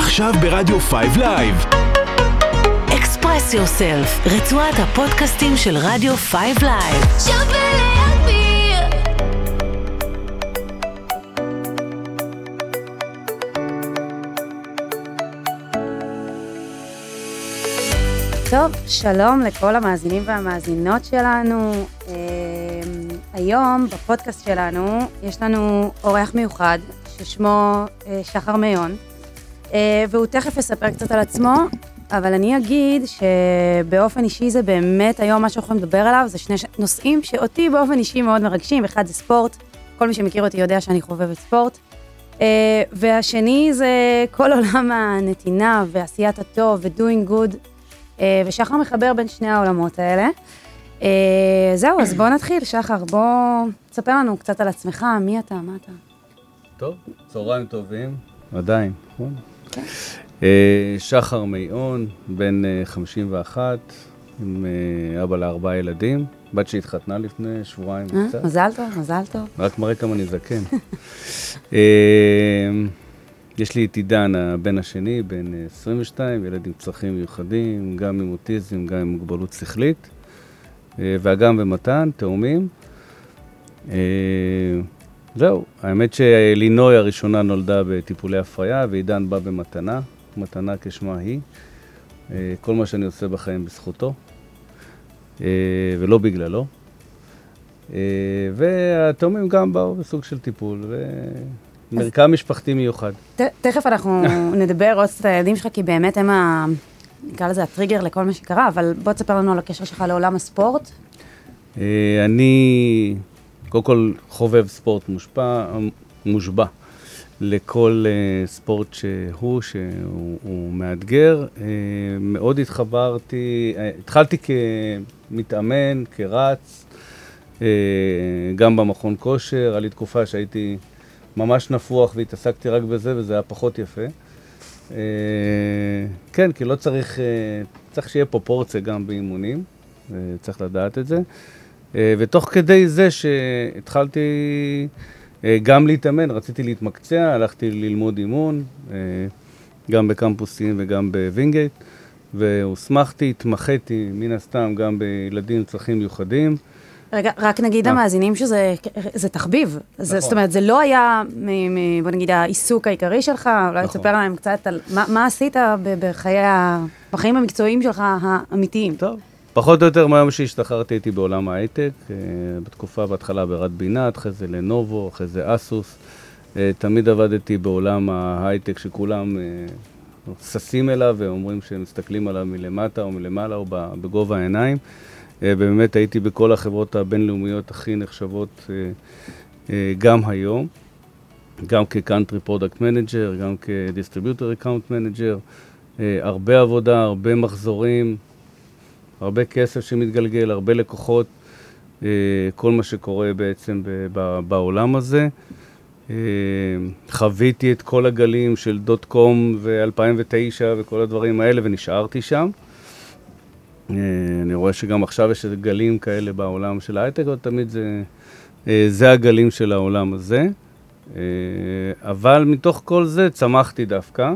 עכשיו ברדיו 5 לייב. Express Yourself, רצועת הפודקאסטים של רדיו 5 לייב. שווה להגביר. טוב, שלום לכל המאזינים והמאזינות שלנו. אה, היום בפודקאסט שלנו יש לנו אורח מיוחד ששמו אה, שחר מיון, והוא תכף יספר קצת על עצמו, אבל אני אגיד שבאופן אישי זה באמת היום מה שאנחנו יכולים לדבר עליו, זה שני נושאים שאותי באופן אישי מאוד מרגשים, אחד זה ספורט, כל מי שמכיר אותי יודע שאני חובבת ספורט, אה, והשני זה כל עולם הנתינה ועשיית הטוב ו-doing good. אה, ושחר מחבר בין שני העולמות האלה. אה, זהו, אז בוא נתחיל, שחר, בוא תספר לנו קצת על עצמך, מי אתה, מה אתה. טוב, צהריים טובים, עדיין, נכון? אה, שחר מיון, בן אה, 51, עם אה, אבא לארבעה ילדים, בת שהתחתנה לפני שבועיים אה? וקצת, מזל טוב, מזל טוב. רק מראה כמה אני זקן. אה, יש לי את עידן, הבן השני, בן אה, 22, ילד עם צרכים מיוחדים, גם עם אוטיזם, גם עם מוגבלות שכלית, אה, ואגם ומתן, תאומים. זהו, האמת שלינוי הראשונה נולדה בטיפולי הפריה, ועידן בא במתנה, מתנה כשמה היא. אה, כל מה שאני עושה בחיים בזכותו, אה, ולא בגללו. אה, והתאומים גם באו בסוג של טיפול, ומרקם משפחתי מיוחד. ת- תכף אנחנו נדבר עוד קצת על הילדים שלך, כי באמת הם ה... נקרא לזה הטריגר לכל מה שקרה, אבל בוא תספר לנו על הקשר שלך לעולם הספורט. אני, קודם כל, חובב ספורט מושפע, מושבע לכל אה, ספורט שהוא, שהוא הוא מאתגר. אה, מאוד התחברתי, אה, התחלתי כמתאמן, כרץ, אה, גם במכון כושר, היה לי תקופה שהייתי ממש נפוח והתעסקתי רק בזה, וזה היה פחות יפה. אה, כן, כי לא צריך, אה, צריך שיהיה פרופורציה גם באימונים, אה, צריך לדעת את זה. אה, ותוך כדי זה שהתחלתי אה, גם להתאמן, רציתי להתמקצע, הלכתי ללמוד אימון, אה, גם בקמפוסים וגם בווינגייט, והוסמכתי, התמחיתי מן הסתם גם בילדים עם צרכים מיוחדים. רגע, רק נגיד מה? למאזינים שזה זה תחביב. זה, נכון. זאת אומרת, זה לא היה, מ, מ, בוא נגיד, העיסוק העיקרי שלך, אולי נכון. תספר להם קצת על מה, מה עשית בחיי, בחיים המקצועיים שלך האמיתיים. טוב. פחות או יותר מהיום שהשתחררתי הייתי בעולם ההייטק, אה, בתקופה בהתחלה ברד בינת, אחרי זה לנובו, אחרי זה אסוס. אה, תמיד עבדתי בעולם ההייטק שכולם אה, ששים אליו ואומרים שהם מסתכלים עליו מלמטה או מלמעלה או בגובה העיניים. ובאמת הייתי בכל החברות הבינלאומיות הכי נחשבות גם היום, גם כ-country product manager, גם כ-distributor account manager. הרבה עבודה, הרבה מחזורים, הרבה כסף שמתגלגל, הרבה לקוחות, אה, כל מה שקורה בעצם בעולם הזה. אה, חוויתי את כל הגלים של דוט קום ו-2009 וכל הדברים האלה ונשארתי שם. אה, אני רואה שגם עכשיו יש גלים כאלה בעולם של ההייטק, אבל תמיד זה, זה הגלים של העולם הזה. אבל מתוך כל זה צמחתי דווקא,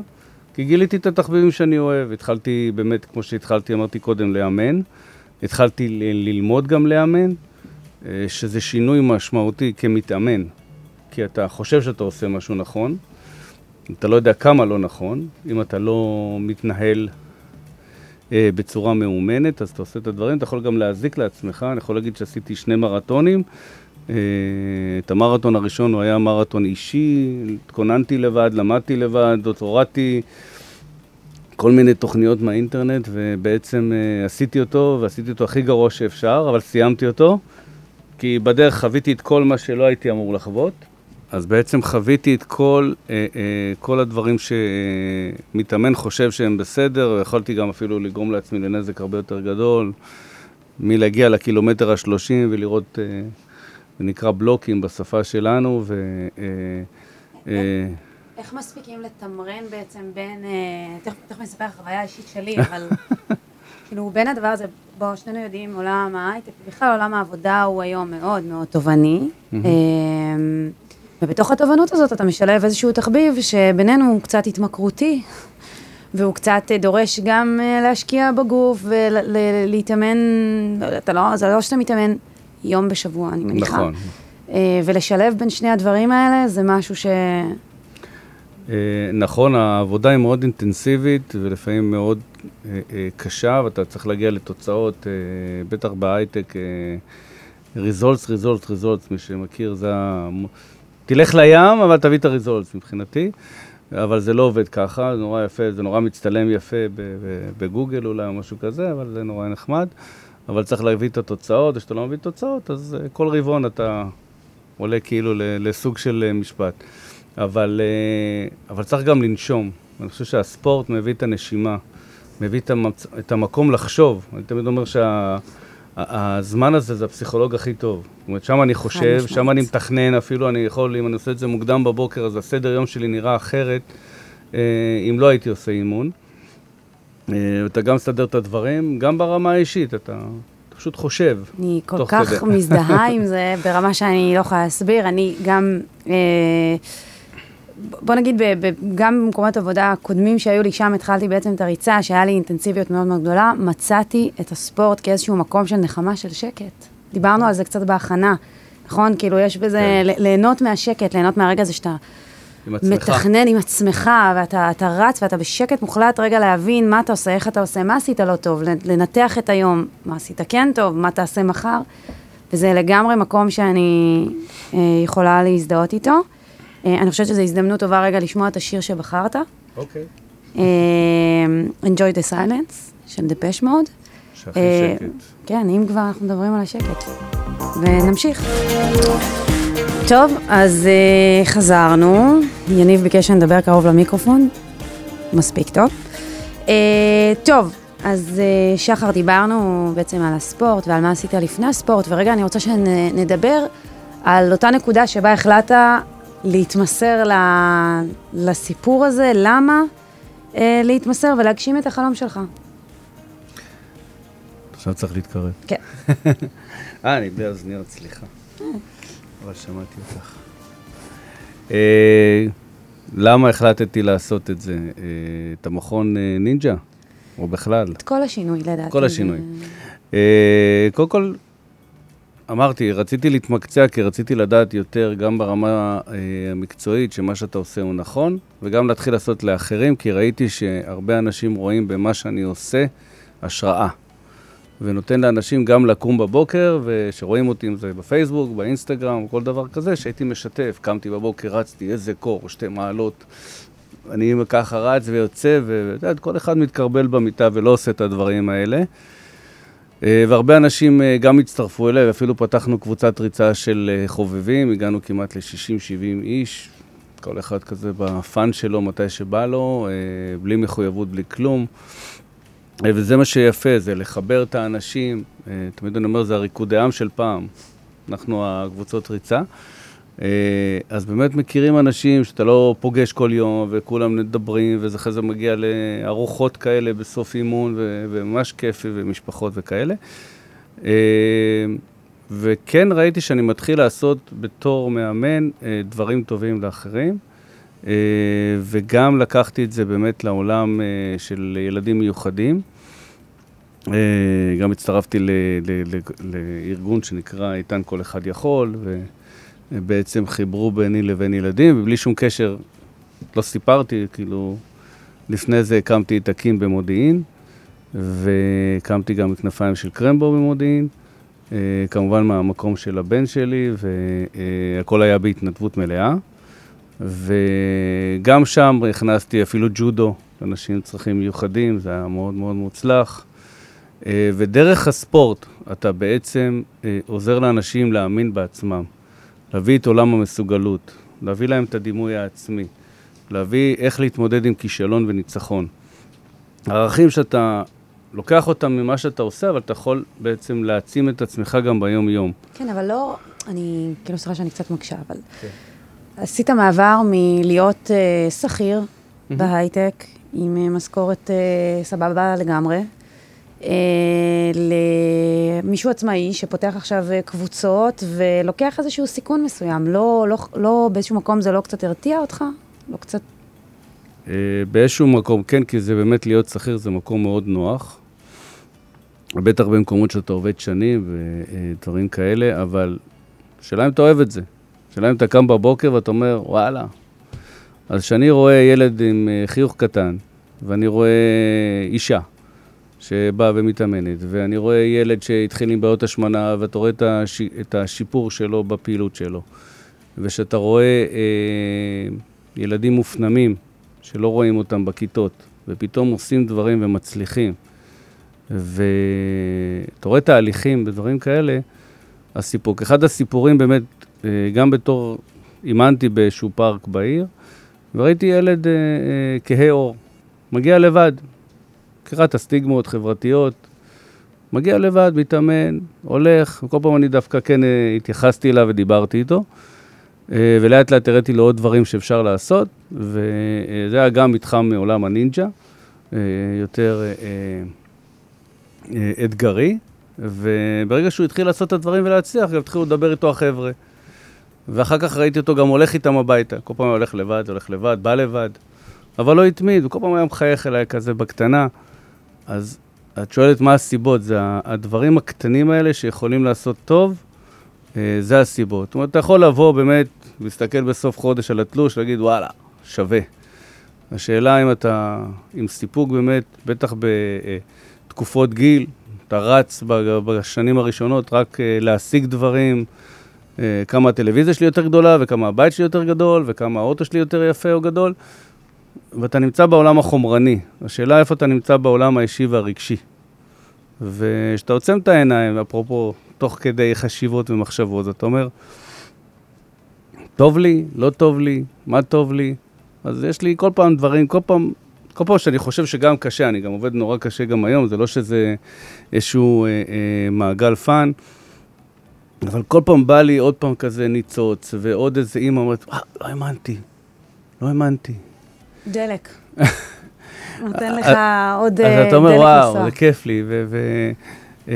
כי גיליתי את התחביבים שאני אוהב. התחלתי באמת, כמו שהתחלתי, אמרתי קודם, לאמן. התחלתי ל- ללמוד גם לאמן, אה, שזה שינוי משמעותי כמתאמן. כי אתה חושב שאתה עושה משהו נכון, אתה לא יודע כמה לא נכון, אם אתה לא מתנהל אה, בצורה מאומנת, אז אתה עושה את הדברים, אתה יכול גם להזיק לעצמך, אני יכול להגיד שעשיתי שני מרתונים. אה, את המרתון הראשון הוא היה מרתון אישי, התכוננתי לבד, למדתי לבד, הורדתי כל מיני תוכניות מהאינטרנט, ובעצם אה, עשיתי אותו, ועשיתי אותו הכי גרוע שאפשר, אבל סיימתי אותו, כי בדרך חוויתי את כל מה שלא הייתי אמור לחוות. אז בעצם חוויתי את כל, אה, כל הדברים שמתאמן חושב שהם בסדר, ויכולתי גם אפילו לגרום לעצמי לנזק הרבה יותר גדול, מלהגיע לקילומטר השלושים ולראות, זה נקרא בלוקים בשפה שלנו, ו... אה, אה, איך מספיקים לתמרן בעצם בין, אה, תכף אני אספר חוויה אישית שלי, אבל כאילו בין הדבר הזה, בוא, שנינו יודעים, עולם ההייטק, בכלל עולם העבודה הוא היום מאוד מאוד תובעני. ובתוך התובענות הזאת אתה משלב איזשהו תחביב שבינינו הוא קצת התמכרותי, והוא קצת דורש גם להשקיע בגוף ולהתאמן, אתה לא, זה לא שאתה מתאמן יום בשבוע, אני מניחה. נכון. אה, ולשלב בין שני הדברים האלה זה משהו ש... אה, נכון, העבודה היא מאוד אינטנסיבית ולפעמים מאוד אה, קשה, ואתה צריך להגיע לתוצאות, בטח בהייטק, ריזולטס, ריזולטס, ריזולטס, מי שמכיר, זה ה... תלך לים, אבל תביא את הריזולטס מבחינתי, אבל זה לא עובד ככה, זה נורא יפה, זה נורא מצטלם יפה בגוגל אולי או משהו כזה, אבל זה נורא נחמד. אבל צריך להביא את התוצאות, וכשאתה לא מביא תוצאות, אז אה, כל רבעון אתה עולה כאילו לסוג של אה, משפט. אבל, אה, אבל צריך גם לנשום. אני חושב שהספורט מביא את הנשימה, מביא את, המצ... את המקום לחשוב. אני תמיד אומר שהזמן הזה זה הפסיכולוג הכי טוב. זאת אומרת, שם אני חושב. שם אני מתכנן, אפילו אני יכול, אם אני עושה את זה מוקדם בבוקר, אז הסדר יום שלי נראה אחרת, אם לא הייתי עושה אימון. אה, אתה גם מסדר את הדברים, גם ברמה האישית, אתה, פשוט חושב. אני כל כך כדי. מזדהה עם זה ברמה שאני לא יכולה להסביר. אני גם, אה, בוא נגיד, ב- ב- גם במקומות עבודה קודמים שהיו לי, שם התחלתי בעצם את הריצה, שהיה לי אינטנסיביות מאוד מאוד גדולה, מצאתי את הספורט כאיזשהו מקום של נחמה של שקט. דיברנו על זה קצת בהכנה, נכון? כאילו, יש בזה, כן. ליהנות מהשקט, ליהנות מהרגע הזה שאתה עם עצמך. מתכנן עם עצמך, ואתה אתה רץ ואתה בשקט מוחלט רגע להבין מה אתה עושה, איך אתה עושה, מה עשית לא טוב, לנתח את היום, מה עשית כן טוב, מה תעשה מחר, וזה לגמרי מקום שאני אה, יכולה להזדהות איתו. אה, אני חושבת שזו הזדמנות טובה רגע לשמוע את השיר שבחרת, אוקיי. אה, Enjoy the Silence של דפש מוד. שהכי שקט. כן, אם כבר אנחנו מדברים על השקט. ונמשיך. טוב, אז uh, חזרנו. יניב ביקש שנדבר קרוב למיקרופון. מספיק טוב. Uh, טוב, אז uh, שחר, דיברנו בעצם על הספורט ועל מה עשית לפני הספורט, ורגע אני רוצה שנדבר על אותה נקודה שבה החלטת להתמסר ל, לסיפור הזה, למה uh, להתמסר ולהגשים את החלום שלך. עכשיו צריך להתקרב. כן. אה, אני בלי אוזניות, סליחה. אבל שמעתי אותך. אה, למה החלטתי לעשות את זה? אה, את המכון אה, נינג'ה? או בכלל? את כל השינוי, לדעתי. כל השינוי. קודם כל, אמרתי, רציתי להתמקצע כי רציתי לדעת יותר גם ברמה אה, המקצועית שמה שאתה עושה הוא נכון, וגם להתחיל לעשות לאחרים, כי ראיתי שהרבה אנשים רואים במה שאני עושה השראה. ונותן לאנשים גם לקום בבוקר, ושרואים אותי אם זה בפייסבוק, באינסטגרם, כל דבר כזה, שהייתי משתף. קמתי בבוקר, רצתי, איזה קור, שתי מעלות. אני ככה רץ ויוצא, ואתה יודע, כל אחד מתקרבל במיטה ולא עושה את הדברים האלה. אה, והרבה אנשים אה, גם הצטרפו אליי, ואפילו פתחנו קבוצת ריצה של אה, חובבים, הגענו כמעט ל-60-70 איש, כל אחד כזה בפאן שלו, מתי שבא לו, בלי מחויבות, בלי כלום. וזה מה שיפה, זה לחבר את האנשים. אה, תמיד אני אומר, זה הריקודי עם של פעם. אנחנו הקבוצות ריצה. אה, אז באמת מכירים אנשים שאתה לא פוגש כל יום, וכולם מדברים, וזה אחרי זה מגיע לארוחות כאלה בסוף אימון, וממש כיפי, ומשפחות וכאלה. אה, וכן ראיתי שאני מתחיל לעשות בתור מאמן דברים טובים לאחרים. וגם לקחתי את זה באמת לעולם של ילדים מיוחדים. אה, גם הצטרפתי לארגון שנקרא איתן כל אחד יכול, ובעצם חיברו ביני לבין ילדים, ובלי שום קשר, לא סיפרתי, כאילו, לפני זה הקמתי את הקים במודיעין, והקמתי גם כנפיים של קרמבו במודיעין, אה, כמובן מהמקום של הבן שלי, והכל היה בהתנדבות מלאה. וגם שם הכנסתי אפילו ג'ודו, אנשים עם צרכים מיוחדים, זה היה מאוד מאוד מוצלח. אה, ודרך הספורט אתה בעצם אה, עוזר לאנשים להאמין בעצמם, להביא את עולם המסוגלות, להביא להם את הדימוי העצמי, להביא איך להתמודד עם כישלון וניצחון. ערכים שאתה לוקח אותם ממה שאתה עושה, אבל אתה יכול בעצם להעצים את עצמך גם ביום-יום. כן, אבל לא, אני, כאילו, סליחה שאני קצת מקשה, אבל... עשית מעבר מלהיות אה, שכיר בהייטק, עם אה, משכורת אה, סבבה לגמרי, למישהו עצמאי שפותח עכשיו אה, קבוצות ולוקח איזשהו סיכון מסוים. לא, לא, לא באיזשהו מקום זה לא קצת הרתיע אותך? לא קצת... באיזשהו מקום, כן, כי זה באמת להיות שכיר זה מקום מאוד נוח. בטח במקומות שאתה עובד שנים ודברים כאלה, אבל שאלה אם אתה אוהב את זה. שאלה אם אתה קם בבוקר ואתה אומר, וואלה. אז כשאני רואה ילד עם אה, חיוך קטן, ואני רואה אישה שבאה ומתאמנת, ואני רואה ילד שהתחיל עם בעיות השמנה, ואתה רואה את השיפור שלו בפעילות שלו, ושאתה רואה אה, ילדים מופנמים שלא רואים אותם בכיתות, ופתאום עושים דברים ומצליחים, ואתה רואה תהליכים ודברים כאלה, הסיפוק. אחד הסיפורים באמת, אה, גם בתור, אימנתי באיזשהו פארק בעיר, וראיתי ילד אה, אה, כהה עור, מגיע לבד, מכירה את הסטיגמות חברתיות, מגיע לבד, מתאמן, הולך, וכל פעם אני דווקא כן אה, התייחסתי אליו ודיברתי איתו, אה, ולאט לאט הראיתי לו עוד דברים שאפשר לעשות, וזה היה גם מתחם מעולם הנינג'ה, אה, יותר אתגרי, וברגע שהוא התחיל לעשות את הדברים ולהצליח, גם התחילו לדבר איתו החבר'ה. ואחר כך ראיתי אותו גם הולך איתם הביתה. כל פעם הולך לבד, הולך לבד, בא לבד. אבל לא התמיד, וכל פעם היה מחייך אליי כזה בקטנה. אז את שואלת מה הסיבות, זה הדברים הקטנים האלה שיכולים לעשות טוב, אה, זה הסיבות. זאת אומרת, אתה יכול לבוא באמת, להסתכל בסוף חודש על התלוש, להגיד, וואלה, שווה. השאלה אם אתה עם סיפוק באמת, בטח בתקופות גיל, אתה רץ בשנים הראשונות רק אה, להשיג דברים, אה, כמה הטלוויזיה שלי יותר גדולה, וכמה הבית שלי יותר גדול, וכמה האוטו שלי יותר יפה או גדול, ואתה נמצא בעולם החומרני. השאלה איפה אתה נמצא בעולם האישי והרגשי. וכשאתה עוצם את העיניים, אפרופו, תוך כדי חשיבות ומחשבות, אתה אומר, טוב לי, לא טוב לי, מה טוב לי? אז יש לי כל פעם דברים, כל פעם כל פעם שאני חושב שגם קשה, אני גם עובד נורא קשה גם היום, זה לא שזה איזשהו אה, אה, מעגל fun, אבל כל פעם בא לי עוד פעם כזה ניצוץ, ועוד איזה אימא אומרת, אה, לא האמנתי, לא האמנתי. דלק. נותן לך עוד דלק לנסוע. אז אתה אומר, וואו, זה כיף לי, אה,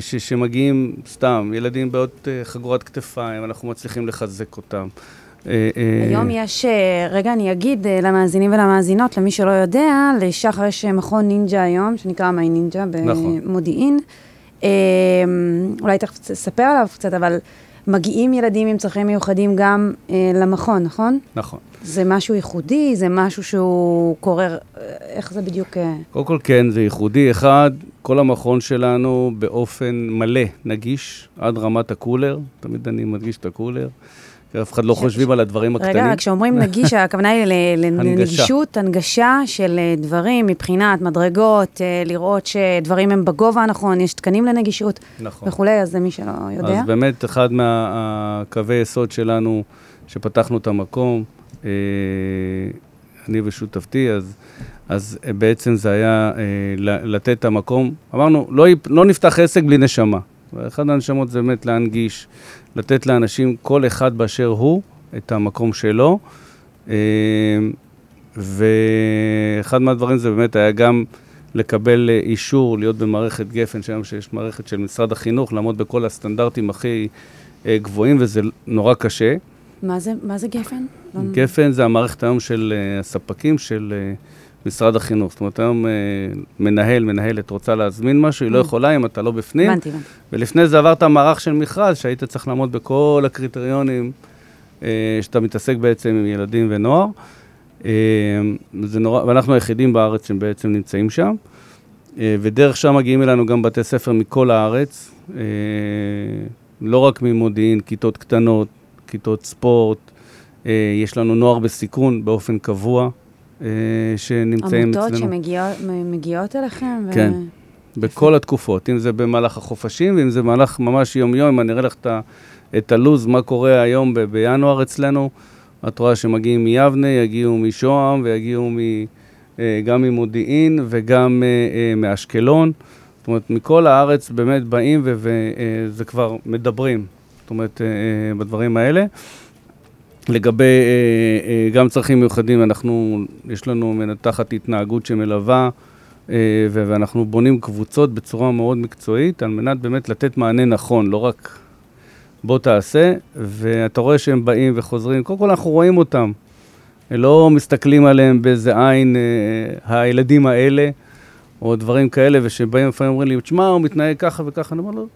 שמגיעים סתם, ילדים בעוד אה, חגורת כתפיים, אנחנו מצליחים לחזק אותם. אה, אה, היום יש, אה, רגע, אני אגיד למאזינים ולמאזינות, למי שלא יודע, לשחר יש מכון נינג'ה היום, שנקרא מיי נינג'ה נכון. במודיעין. אולי תכף תספר עליו קצת, אבל מגיעים ילדים עם צרכים מיוחדים גם למכון, נכון? נכון. זה משהו ייחודי? זה משהו שהוא קורה, איך זה בדיוק? קודם כל כן, זה ייחודי. אחד, כל המכון שלנו באופן מלא נגיש, עד רמת הקולר, תמיד אני מדגיש את הקולר. אף אחד לא חושבים על הדברים הקטנים. רגע, כשאומרים נגיש, הכוונה היא לנגישות, הנגשה של אה, דברים מבחינת מדרגות, אה, לראות שדברים הם בגובה הנכון, יש תקנים לנגישות נכון. וכולי, אז זה מי שלא יודע. אז באמת, אחד מהקווי יסוד שלנו, שפתחנו את המקום, אה, אני ושותפתי, אז, אז בעצם זה היה לתת את המקום. אמרנו, לא, לא נפתח עסק בלי נשמה. ואחד הנשמות זה באמת להנגיש, לתת לאנשים, כל אחד באשר הוא, את המקום שלו. אה, ואחד מהדברים זה באמת היה גם לקבל אישור להיות במערכת גפן, שם שיש מערכת של משרד החינוך, לעמוד בכל הסטנדרטים הכי אה, גבוהים, וזה נורא קשה. מה זה, מה זה גפן? גפן זה המערכת היום של אה, הספקים של משרד החינוך. זאת אומרת, היום אה, מנהל, מנהלת רוצה להזמין משהו, היא לא mm. יכולה אם אתה לא בפנים. הבנתי. ולפני זה עברת מערך של מכרז, שהיית צריך לעמוד בכל הקריטריונים אה, שאתה מתעסק בעצם עם ילדים ונוער. אה, זה נורא, ואנחנו היחידים בארץ שבעצם נמצאים שם. ודרך שם מגיעים אלינו גם בתי ספר מכל הארץ, לא רק ממודיעין, כיתות קטנות, כיתות ספורט. יש לנו נוער בסיכון באופן קבוע. אה, שנמצאים אצלנו. עמותות שמגיעות אליכם? כן, ו... בכל התקופות, אם זה במהלך החופשים, ואם זה במהלך ממש יום-יום, אם אני אראה לך את הלו"ז, מה קורה היום ב- בינואר אצלנו, את רואה שמגיעים מיבנה, יגיעו משוהם ויגיעו מ, אה, גם ממודיעין וגם אה, מאשקלון. זאת אומרת, מכל הארץ באמת באים וזה כבר מדברים, זאת אומרת, בדברים האלה. לגבי אה, אה, גם צרכים מיוחדים, אנחנו, יש לנו מנתחת התנהגות שמלווה, אה, ואנחנו בונים קבוצות בצורה מאוד מקצועית, על מנת באמת לתת מענה נכון, לא רק בוא תעשה, ואתה רואה שהם באים וחוזרים, קודם כל אנחנו רואים אותם. לא מסתכלים עליהם באיזה עין הילדים האלה, או דברים כאלה, ושבאים לפעמים אומרים לי, תשמע, הוא מתנהג ככה וככה, אני אומר לו,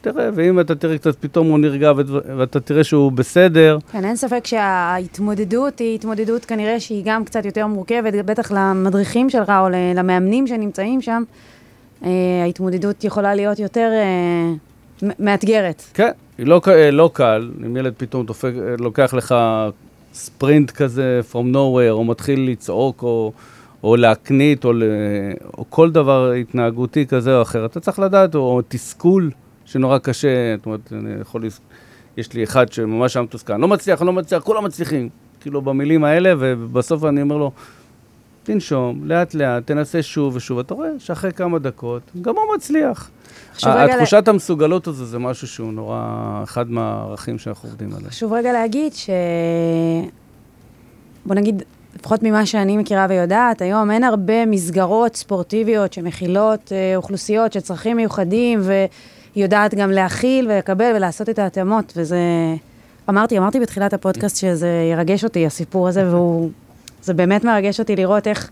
תראה, ואם אתה תראה קצת, פתאום הוא נרגע ואתה תראה שהוא בסדר, כן, אין ספק שההתמודדות היא התמודדות כנראה שהיא גם קצת יותר מורכבת, בטח למדריכים שלך או ל- למאמנים שנמצאים שם, אה, ההתמודדות יכולה להיות יותר אה, מאתגרת. כן, היא לא, אה, לא קל, אם ילד פתאום דופק, אה, לוקח לך ספרינט כזה from nowhere, או מתחיל לצעוק, או, או להקנית, או, או כל דבר התנהגותי כזה או אחר. אתה צריך לדעת, או, או תסכול, שנורא קשה, זאת אומרת, אני יכול... לס- יש לי אחד שממש היה מתוסכל, לא מצליח, לא מצליח, כולם מצליחים. כאילו, במילים האלה, ובסוף אני אומר לו, תנשום, לאט לאט, תנסה שוב ושוב. אתה רואה שאחרי כמה דקות, גם הוא מצליח. התחושת המסוגלות הזו זה משהו שהוא נורא, אחד מהערכים שאנחנו עובדים עליהם. חשוב רגע להגיד ש... בוא נגיד, לפחות ממה שאני מכירה ויודעת, היום אין הרבה מסגרות ספורטיביות שמכילות אה, אוכלוסיות של צרכים מיוחדים, והיא יודעת גם להכיל ולקבל ולעשות את ההתאמות, וזה... אמרתי, אמרתי בתחילת הפודקאסט שזה ירגש אותי, הסיפור הזה, והוא... זה באמת מרגש אותי לראות איך,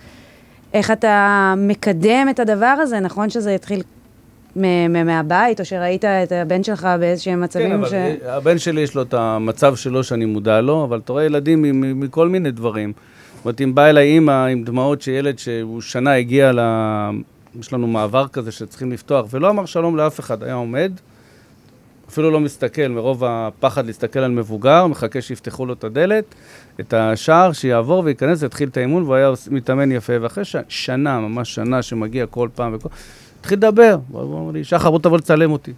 איך אתה מקדם את הדבר הזה. נכון שזה התחיל מהבית, או שראית את הבן שלך באיזשהם מצבים כן, אבל ש... הבן שלי יש לו את המצב שלו שאני מודע לו, אבל אתה רואה ילדים מכל מיני דברים. זאת אומרת, אם באה אליי אימא עם דמעות שילד שהוא שנה הגיע. יש לנו מעבר כזה שצריכים לפתוח, ולא אמר שלום לאף אחד, היה עומד, אפילו לא מסתכל, מרוב הפחד להסתכל על מבוגר, מחכה שיפתחו לו את הדלת, את השער, שיעבור וייכנס, יתחיל את האימון, והוא היה מתאמן יפה. ואחרי ש... שנה, ממש שנה, שמגיע כל פעם וכל... התחיל לדבר. הוא אמר לי, שחר, בוא תבוא לצלם אותי.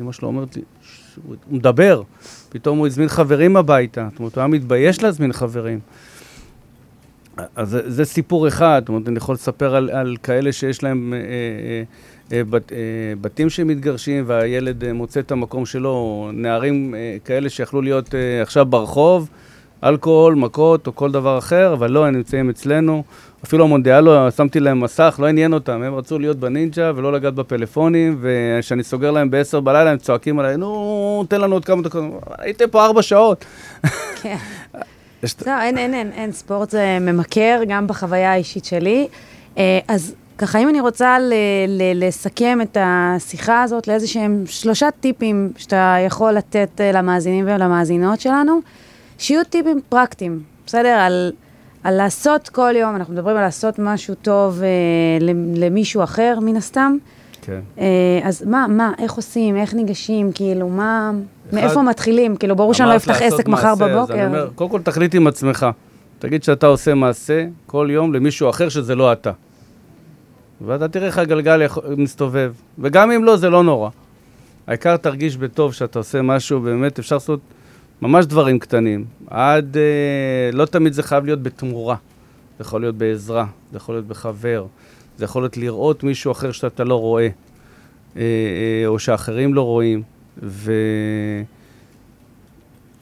אמא שלו אומרת לי, "ש- הוא הוא מדבר. פתאום הוא הזמין חברים הביתה. זאת אומרת, הוא היה מתבייש להזמין חברים. אז זה, זה סיפור אחד, זאת אומרת, אני יכול לספר על, על כאלה שיש להם אה, אה, אה, בת, אה, בתים שמתגרשים והילד אה, מוצא את המקום שלו, נערים אה, כאלה שיכלו להיות אה, עכשיו ברחוב, אלכוהול, מכות או כל דבר אחר, אבל לא, הם נמצאים אצלנו. אפילו המונדיאלו, שמתי להם מסך, לא עניין אותם, הם רצו להיות בנינג'ה ולא לגעת בפלאפונים, וכשאני סוגר להם ב-10 בלילה, הם צועקים עליי, נו, תן לנו עוד כמה דקות. הייתם פה ארבע שעות. כן. יש- לא, אין, אין, אין, אין, ספורט זה ממכר, גם בחוויה האישית שלי. אה, אז ככה, אם אני רוצה ל- ל- לסכם את השיחה הזאת לאיזה שהם שלושה טיפים שאתה יכול לתת אה, למאזינים ולמאזינות שלנו, שיהיו טיפים פרקטיים, בסדר? על, על לעשות כל יום, אנחנו מדברים על לעשות משהו טוב אה, למישהו אחר, מן הסתם. כן. אה, אז מה, מה, איך עושים, איך ניגשים, כאילו, מה, מאיפה מתחילים? כאילו, ברור שאני לא אפתח עסק מחר בבוקר. אני אומר, קודם כל תחליט עם עצמך. תגיד שאתה עושה מעשה כל יום למישהו אחר שזה לא אתה. ואתה תראה איך הגלגל מסתובב. וגם אם לא, זה לא נורא. העיקר תרגיש בטוב שאתה עושה משהו, באמת אפשר לעשות ממש דברים קטנים. עד, אה, לא תמיד זה חייב להיות בתמורה. זה יכול להיות בעזרה, זה יכול להיות בחבר, זה יכול להיות לראות מישהו אחר שאתה לא רואה, אה, אה, או שאחרים לא רואים. ו...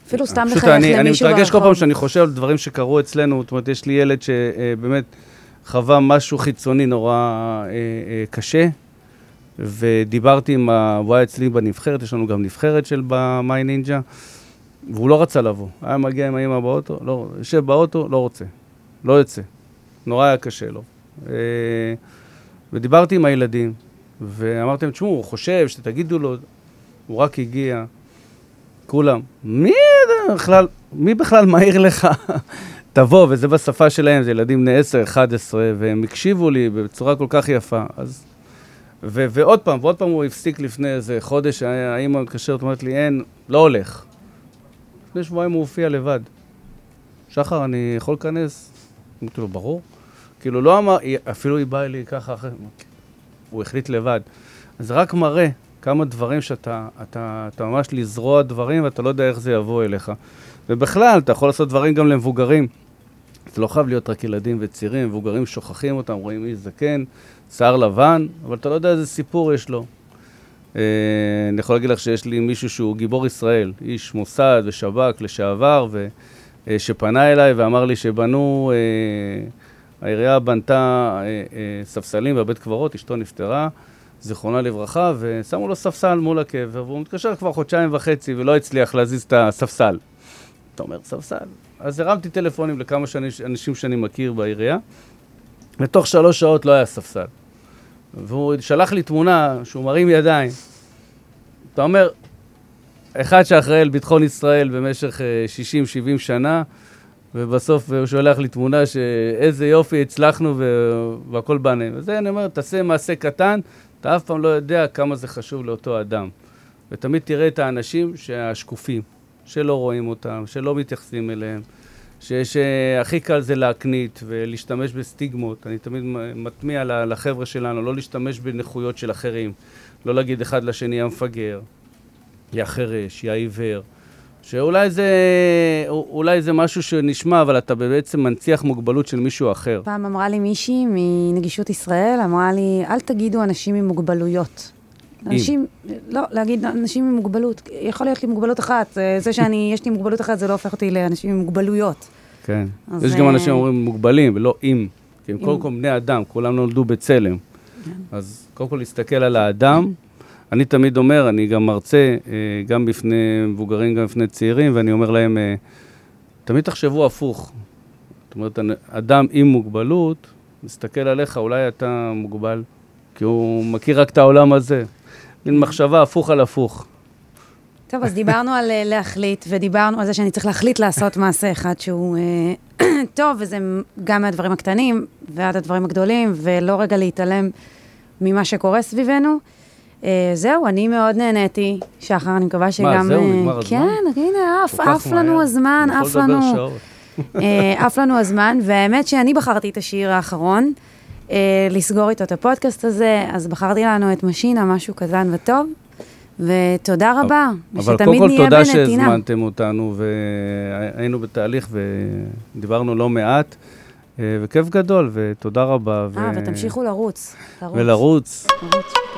אפילו סתם לחייך אני, אני למישהו מתרגש כל פעם ברחוב. שאני חושב על דברים שקרו אצלנו, זאת אומרת, יש לי ילד שבאמת חווה משהו חיצוני נורא אה, אה, קשה, ודיברתי עם ה... הוא היה אצלי בנבחרת, יש לנו גם נבחרת של מיי נינג'ה, והוא לא רצה לבוא. היה מגיע עם האמא באוטו, לא, יושב באוטו, לא רוצה, לא יוצא. נורא היה קשה לו. אה, ודיברתי עם הילדים, ואמרתי להם, תשמעו, הוא חושב שתגידו לו, הוא רק הגיע. כולם, מי בכלל, מי בכלל מעיר לך? תבוא, וזה בשפה שלהם, זה ילדים בני 10, 11, והם הקשיבו לי בצורה כל כך יפה. אז... ו- ועוד פעם, ועוד פעם הוא הפסיק לפני איזה חודש, ה- האמא מתקשרת, אומרת לי, אין, לא הולך. לפני שבועיים הוא הופיע לבד. שחר, אני יכול להיכנס? אמרתי לו, ברור. כאילו, לא אמר, אפילו היא באה אלי ככה אחרי, הוא החליט לבד. אז רק מראה כמה דברים שאתה, אתה, אתה ממש לזרוע דברים ואתה לא יודע איך זה יבוא אליך. ובכלל, אתה יכול לעשות דברים גם למבוגרים. זה לא חייב להיות רק ילדים וצעירים, מבוגרים שוכחים אותם, רואים איש זקן, שיער לבן, אבל אתה לא יודע איזה סיפור יש לו. אה, אני יכול להגיד לך שיש לי מישהו שהוא גיבור ישראל, איש מוסד ושב"כ לשעבר, ו, אה, שפנה אליי ואמר לי שבנו, אה, העירייה בנתה אה, אה, ספסלים בבית קברות, אשתו נפטרה, זיכרונה לברכה, ושמו לו ספסל מול הקבר, והוא מתקשר כבר חודשיים וחצי ולא הצליח להזיז את הספסל. אתה אומר, ספסל? אז הרמתי טלפונים לכמה שאני, אנשים שאני מכיר בעירייה, ותוך שלוש שעות לא היה ספסל. והוא שלח לי תמונה שהוא מרים ידיים. אתה אומר, אחד שאחראי על ביטחון ישראל במשך אה, 60-70 שנה, ובסוף הוא שולח לי תמונה שאיזה יופי, הצלחנו והכל בנה. וזה, אני אומר, תעשה מעשה קטן, אתה אף פעם לא יודע כמה זה חשוב לאותו אדם. ותמיד תראה את האנשים השקופים, שלא רואים אותם, שלא מתייחסים אליהם, שהכי קל זה להקנית ולהשתמש בסטיגמות. אני תמיד מטמיע לחבר'ה שלנו, לא להשתמש בנכויות של אחרים. לא להגיד אחד לשני, יא מפגר, יא חירש, יא עיוור. שאולי זה, אולי זה משהו שנשמע, אבל אתה בעצם מנציח מוגבלות של מישהו אחר. פעם אמרה לי מישהי מנגישות ישראל, אמרה לי, אל תגידו אנשים עם מוגבלויות. אנשים, לא, להגיד אנשים עם מוגבלות. יכול להיות לי מוגבלות אחת. זה- זה שאני, יש לי מוגבלות אחת, זה לא הופך אותי לאנשים עם מוגבלויות. כן. אז, יש גם אה, אנשים שאומרים מוגבלים, ולא עם. כי הם. קודם כל בני אדם, כולם נולדו בצלם. אז קודם כל להסתכל על האדם. אני תמיד אומר, אני גם מרצה, אה, גם בפני מבוגרים, גם בפני צעירים, ואני אומר להם, אה, תמיד תחשבו הפוך. זאת אומרת, אדם עם מוגבלות, מסתכל עליך, אולי אתה מוגבל, כי הוא מכיר רק את העולם הזה. מין מחשבה הפוך על הפוך. טוב, אז דיברנו על אה, להחליט, ודיברנו על זה שאני צריך להחליט לעשות מעשה אחד שהוא טוב, וזה גם מהדברים הקטנים ועד הדברים הגדולים, ולא רגע להתעלם ממה שקורה סביבנו. אה, זהו, אני מאוד נהניתי. שחר, אני מקווה שגם... זהו? אה, נגמר הזמן? כן, הנה, עף, עף לנו. הזמן, עף לנו... אה, עף לנו הזמן, והאמת שאני בחרתי את השיר האחרון, לסגור איתו את הפודקאסט הזה, אז בחרתי לנו את משינה, משהו קטן וטוב, ותודה רבה, אבל קודם ושתמיד כל נהיה תודה בנתינה. שהזמנתם אותנו, והיינו בתהליך ודיברנו לא מעט, וכיף גדול, ותודה רבה. אה, ותמשיכו לרוץ. לרוץ. ולרוץ. לרוץ.